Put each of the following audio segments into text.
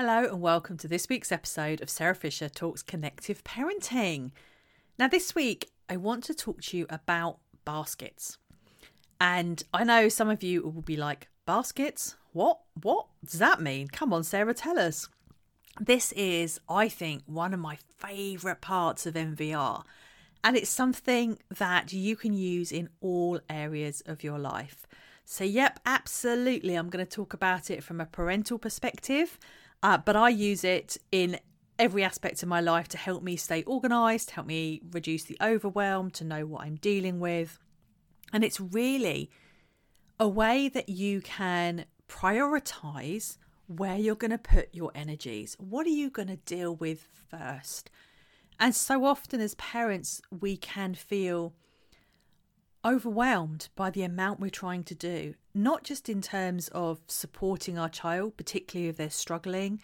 Hello, and welcome to this week's episode of Sarah Fisher Talks Connective Parenting. Now, this week, I want to talk to you about baskets. And I know some of you will be like, baskets? What? What does that mean? Come on, Sarah, tell us. This is, I think, one of my favourite parts of NVR. And it's something that you can use in all areas of your life. So, yep, absolutely. I'm going to talk about it from a parental perspective, uh, but I use it in every aspect of my life to help me stay organized, help me reduce the overwhelm, to know what I'm dealing with. And it's really a way that you can prioritize where you're going to put your energies. What are you going to deal with first? And so often, as parents, we can feel overwhelmed by the amount we're trying to do, not just in terms of supporting our child, particularly if they're struggling,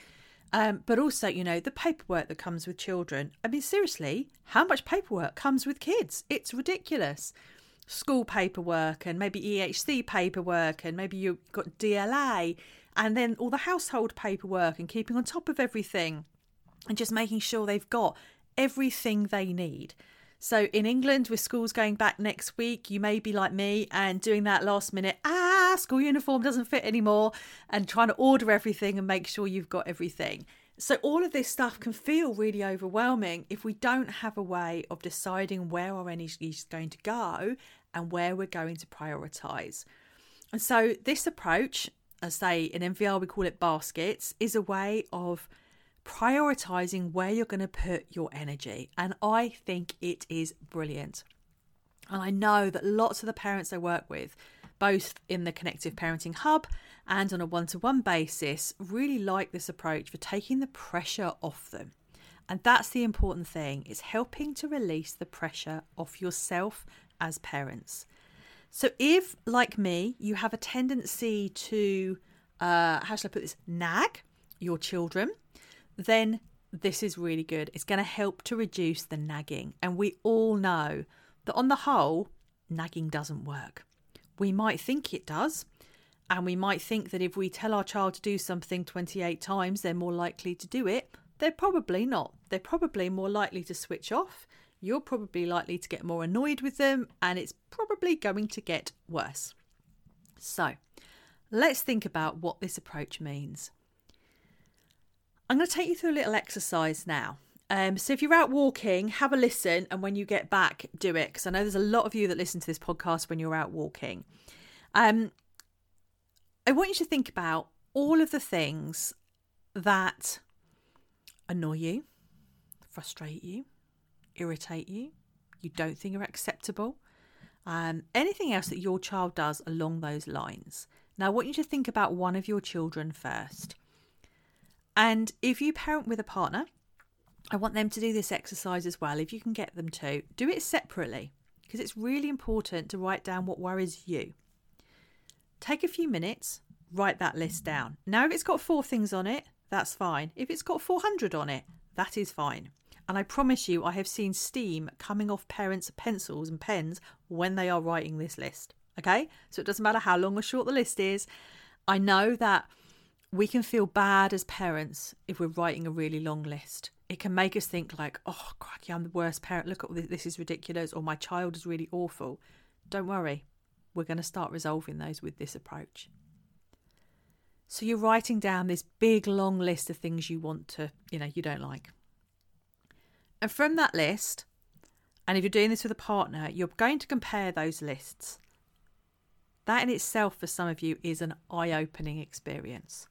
um, but also, you know, the paperwork that comes with children. I mean, seriously, how much paperwork comes with kids? It's ridiculous. School paperwork and maybe EHC paperwork, and maybe you've got DLA, and then all the household paperwork and keeping on top of everything and just making sure they've got everything they need. So in England, with schools going back next week, you may be like me and doing that last minute, ah, school uniform doesn't fit anymore, and trying to order everything and make sure you've got everything. So all of this stuff can feel really overwhelming if we don't have a way of deciding where our energy is going to go and where we're going to prioritize. And so this approach, as say in NVR we call it baskets, is a way of prioritizing where you're going to put your energy. And I think it is brilliant. And I know that lots of the parents I work with, both in the Connective Parenting Hub and on a one to one basis, really like this approach for taking the pressure off them. And that's the important thing, is helping to release the pressure off yourself as parents. So if, like me, you have a tendency to, uh, how shall I put this, nag your children, then this is really good. It's going to help to reduce the nagging. And we all know that on the whole, nagging doesn't work. We might think it does. And we might think that if we tell our child to do something 28 times, they're more likely to do it. They're probably not. They're probably more likely to switch off. You're probably likely to get more annoyed with them, and it's probably going to get worse. So, let's think about what this approach means. I'm going to take you through a little exercise now. Um, so if you're out walking, have a listen, and when you get back, do it because I know there's a lot of you that listen to this podcast when you're out walking. Um, I want you to think about all of the things that annoy you, frustrate you, irritate you, you don't think are acceptable, um, anything else that your child does along those lines. Now, I want you to think about one of your children first. And if you parent with a partner, I want them to do this exercise as well. If you can get them to, do it separately because it's really important to write down what worries you. Take a few minutes, write that list down. Now, if it's got four things on it, that's fine. If it's got 400 on it, that is fine. And I promise you, I have seen steam coming off parents' pencils and pens when they are writing this list. Okay? So it doesn't matter how long or short the list is. I know that we can feel bad as parents if we're writing a really long list. It can make us think like, oh, cracky, I'm the worst parent. Look at this, this is ridiculous, or my child is really awful. Don't worry, we're going to start resolving those with this approach. So you're writing down this big long list of things you want to, you know, you don't like. And from that list, and if you're doing this with a partner, you're going to compare those lists. That in itself, for some of you, is an eye opening experience.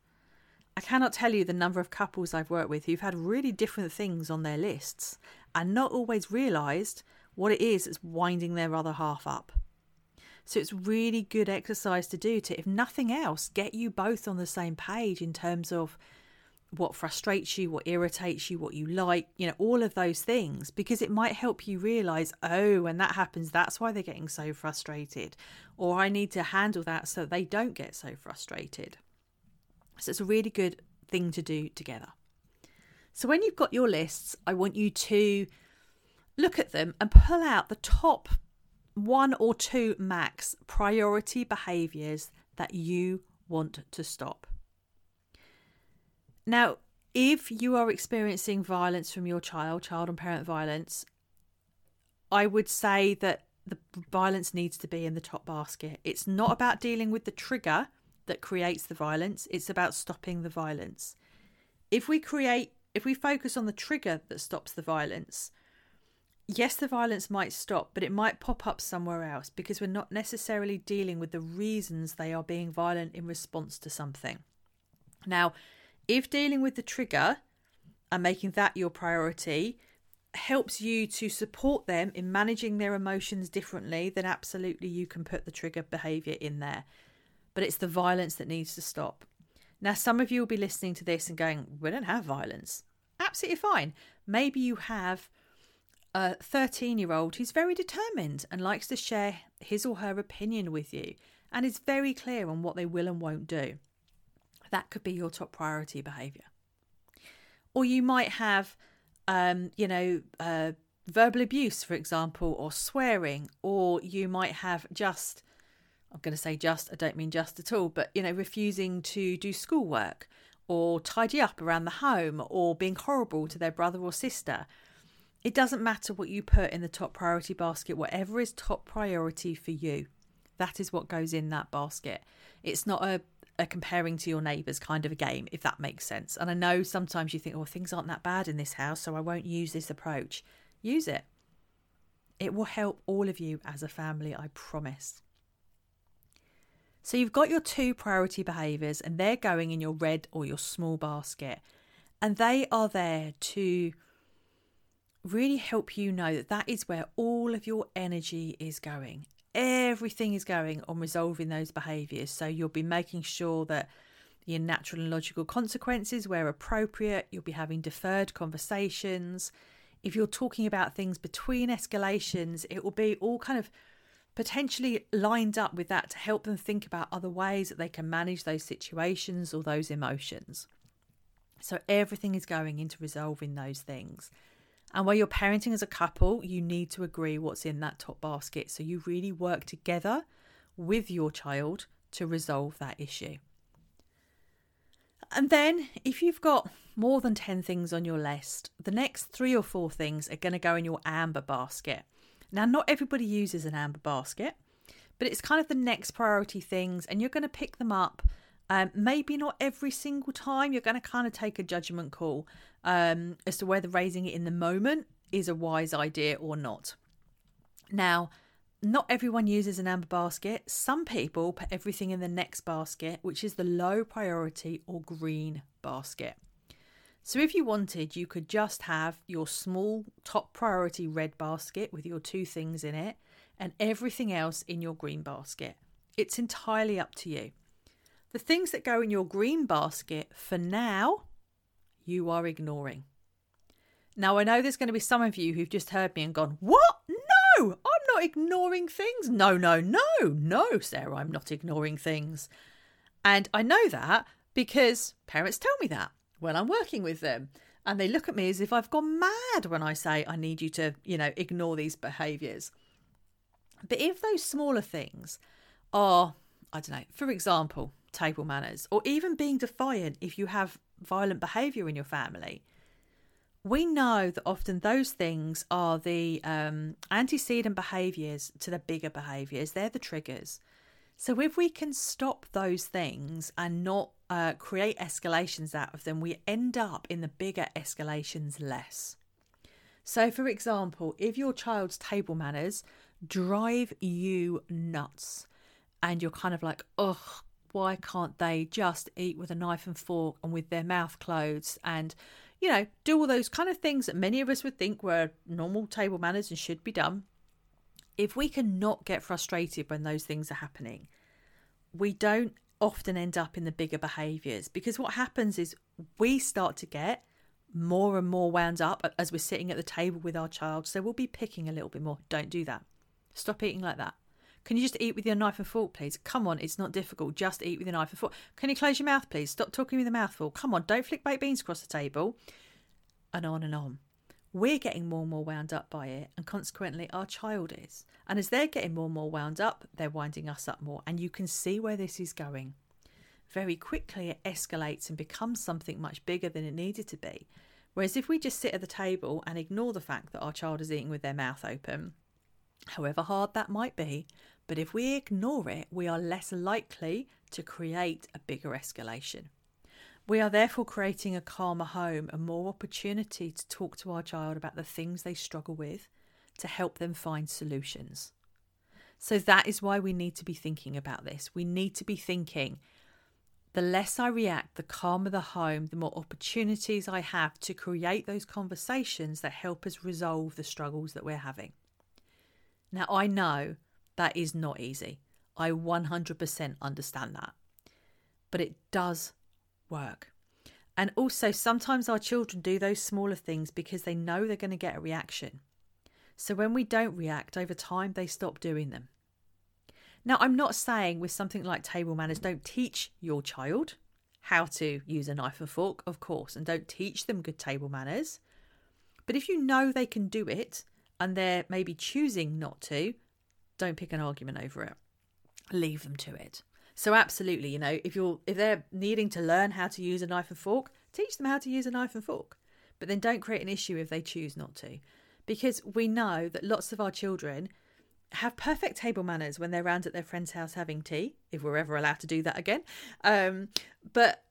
I cannot tell you the number of couples I've worked with who've had really different things on their lists and not always realised what it is that's winding their other half up. So it's really good exercise to do to, if nothing else, get you both on the same page in terms of what frustrates you, what irritates you, what you like, you know, all of those things, because it might help you realize, oh, when that happens, that's why they're getting so frustrated. Or I need to handle that so they don't get so frustrated. So it's a really good thing to do together. So when you've got your lists, I want you to look at them and pull out the top one or two max priority behaviors that you want to stop. Now, if you are experiencing violence from your child, child and parent violence, I would say that the violence needs to be in the top basket. It's not about dealing with the trigger that creates the violence, it's about stopping the violence. If we create, if we focus on the trigger that stops the violence, yes, the violence might stop, but it might pop up somewhere else because we're not necessarily dealing with the reasons they are being violent in response to something. Now, if dealing with the trigger and making that your priority helps you to support them in managing their emotions differently, then absolutely you can put the trigger behavior in there. But it's the violence that needs to stop. Now, some of you will be listening to this and going, We don't have violence. Absolutely fine. Maybe you have a 13 year old who's very determined and likes to share his or her opinion with you and is very clear on what they will and won't do. That could be your top priority behavior. Or you might have um, you know, uh, verbal abuse, for example, or swearing, or you might have just, I'm going to say just, I don't mean just at all, but, you know, refusing to do schoolwork or tidy up around the home or being horrible to their brother or sister. It doesn't matter what you put in the top priority basket, whatever is top priority for you, that is what goes in that basket. It's not a a comparing to your neighbours kind of a game, if that makes sense. And I know sometimes you think, oh, things aren't that bad in this house, so I won't use this approach. Use it. It will help all of you as a family, I promise. So you've got your two priority behaviours, and they're going in your red or your small basket. And they are there to really help you know that that is where all of your energy is going everything is going on resolving those behaviours. So you'll be making sure that your natural and logical consequences, where appropriate, you'll be having deferred conversations. If you're talking about things between escalations, it will be all kind of potentially lined up with that to help them think about other ways that they can manage those situations or those emotions. So everything is going into resolving those things. And where you're parenting as a couple, you need to agree what's in that top basket. So you really work together with your child to resolve that issue. And then, if you've got more than 10 things on your list, the next three or four things are going to go in your amber basket. Now, not everybody uses an amber basket, but it's kind of the next priority things, and you're going to pick them up um, maybe not every single time. You're going to kind of take a judgment call um, as to whether raising it in the moment is a wise idea or not. Now, not everyone uses an amber basket. Some people put everything in the next basket, which is the low priority or green basket. So, if you wanted, you could just have your small top priority red basket with your two things in it and everything else in your green basket. It's entirely up to you. The things that go in your green basket for now, you are ignoring. Now, I know there's going to be some of you who've just heard me and gone, What? No, I'm not ignoring things. No, no, no, no, Sarah, I'm not ignoring things. And I know that because parents tell me that when I'm working with them. And they look at me as if I've gone mad when I say, I need you to, you know, ignore these behaviours. But if those smaller things are, I don't know, for example, table manners, or even being defiant if you have violent behaviour in your family. We know that often those things are the um, antecedent behaviours to the bigger behaviours, they're the triggers. So, if we can stop those things and not uh, create escalations out of them, we end up in the bigger escalations less. So, for example, if your child's table manners drive you nuts and you're kind of like, oh why can't they just eat with a knife and fork and with their mouth closed and you know do all those kind of things that many of us would think were normal table manners and should be done if we cannot get frustrated when those things are happening we don't often end up in the bigger behaviors because what happens is we start to get more and more wound up as we're sitting at the table with our child so we'll be picking a little bit more don't do that stop eating like that can you just eat with your knife and fork, please? Come on, it's not difficult. Just eat with your knife and fork. Can you close your mouth, please? Stop talking with a mouthful. Come on, don't flick baked beans across the table. And on and on. We're getting more and more wound up by it, and consequently, our child is. And as they're getting more and more wound up, they're winding us up more. And you can see where this is going. very quickly it escalates and becomes something much bigger than it needed to be. Whereas if we just sit at the table and ignore the fact that our child is eating with their mouth open, however hard that might be, but if we ignore it, we are less likely to create a bigger escalation. We are therefore creating a calmer home and more opportunity to talk to our child about the things they struggle with to help them find solutions. So that is why we need to be thinking about this. We need to be thinking the less I react, the calmer the home, the more opportunities I have to create those conversations that help us resolve the struggles that we're having. Now, I know that is not easy. I 100% understand that. But it does work. And also, sometimes our children do those smaller things because they know they're going to get a reaction. So when we don't react over time, they stop doing them. Now, I'm not saying with something like table manners, don't teach your child how to use a knife and fork, of course, and don't teach them good table manners. But if you know they can do it and they're maybe choosing not to, don't pick an argument over it. Leave them to it. So absolutely, you know, if you're if they're needing to learn how to use a knife and fork, teach them how to use a knife and fork. But then don't create an issue if they choose not to. Because we know that lots of our children have perfect table manners when they're around at their friend's house having tea, if we're ever allowed to do that again. Um, but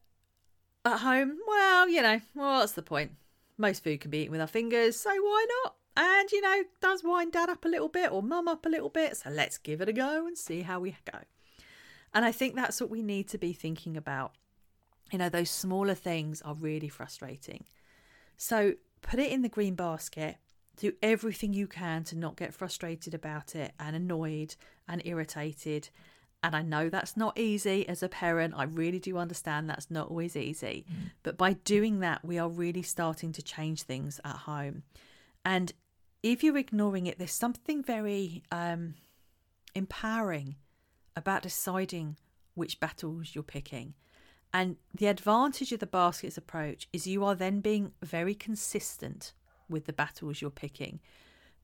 at home, well, you know, well, what's the point? Most food can be eaten with our fingers, so why not? And, you know, does wind dad up a little bit or mum up a little bit, so let's give it a go and see how we go. And I think that's what we need to be thinking about. You know, those smaller things are really frustrating. So put it in the green basket do everything you can to not get frustrated about it and annoyed and irritated. And I know that's not easy as a parent. I really do understand that's not always easy. Mm. But by doing that, we are really starting to change things at home. And if you're ignoring it, there's something very um, empowering about deciding which battles you're picking. And the advantage of the baskets approach is you are then being very consistent with the battles you're picking.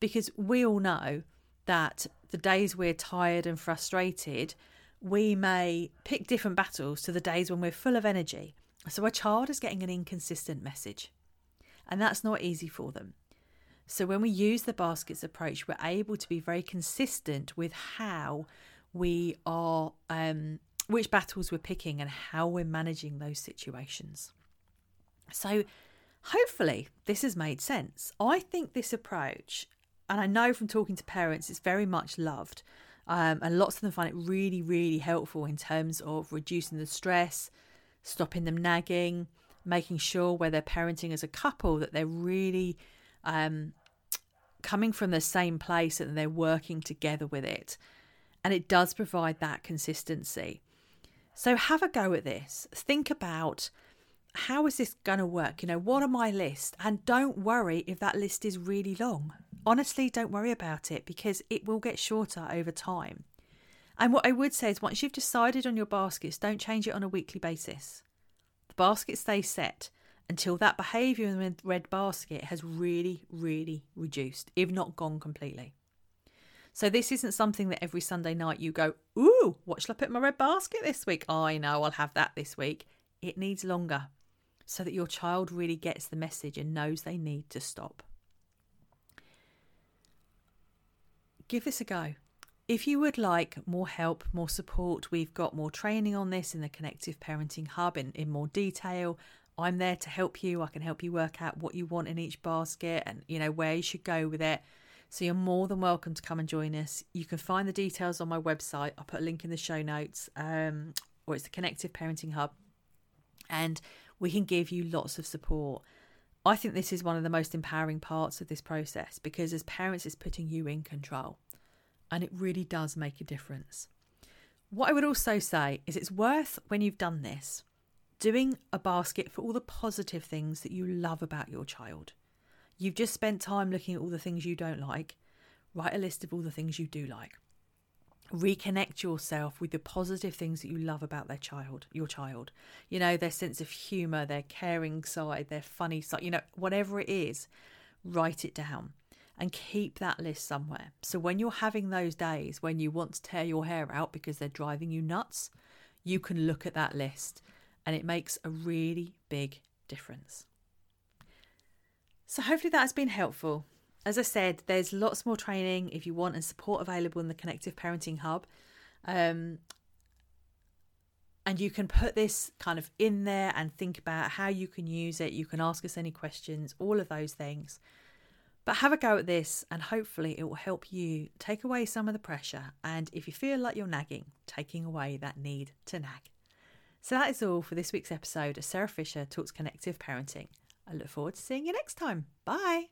Because we all know that the days we're tired and frustrated, we may pick different battles to the days when we're full of energy. So a child is getting an inconsistent message, and that's not easy for them. So when we use the baskets approach, we're able to be very consistent with how we are, um, which battles we're picking, and how we're managing those situations. So Hopefully, this has made sense. I think this approach, and I know from talking to parents, it's very much loved. Um, and lots of them find it really, really helpful in terms of reducing the stress, stopping them nagging, making sure where they're parenting as a couple that they're really um, coming from the same place and they're working together with it. And it does provide that consistency. So have a go at this. Think about how is this going to work? You know, what are my list? And don't worry if that list is really long. Honestly, don't worry about it because it will get shorter over time. And what I would say is once you've decided on your baskets, don't change it on a weekly basis. The basket stays set until that behaviour in the red basket has really, really reduced, if not gone completely. So this isn't something that every Sunday night you go, ooh, what shall I put in my red basket this week? I know I'll have that this week. It needs longer so that your child really gets the message and knows they need to stop. Give this a go. If you would like more help, more support, we've got more training on this in the Connective Parenting Hub in, in more detail. I'm there to help you. I can help you work out what you want in each basket and you know where you should go with it. So you're more than welcome to come and join us. You can find the details on my website. I'll put a link in the show notes, um, or it's the Connective Parenting Hub. And we can give you lots of support. I think this is one of the most empowering parts of this process because as parents, it's putting you in control and it really does make a difference. What I would also say is it's worth when you've done this doing a basket for all the positive things that you love about your child. You've just spent time looking at all the things you don't like. Write a list of all the things you do like reconnect yourself with the positive things that you love about their child your child you know their sense of humor their caring side their funny side you know whatever it is write it down and keep that list somewhere so when you're having those days when you want to tear your hair out because they're driving you nuts you can look at that list and it makes a really big difference. So, hopefully, that has been helpful. As I said, there's lots more training if you want and support available in the Connective Parenting Hub. Um, and you can put this kind of in there and think about how you can use it. You can ask us any questions, all of those things. But have a go at this, and hopefully, it will help you take away some of the pressure. And if you feel like you're nagging, taking away that need to nag. So, that is all for this week's episode of Sarah Fisher Talks Connective Parenting. I look forward to seeing you next time. Bye.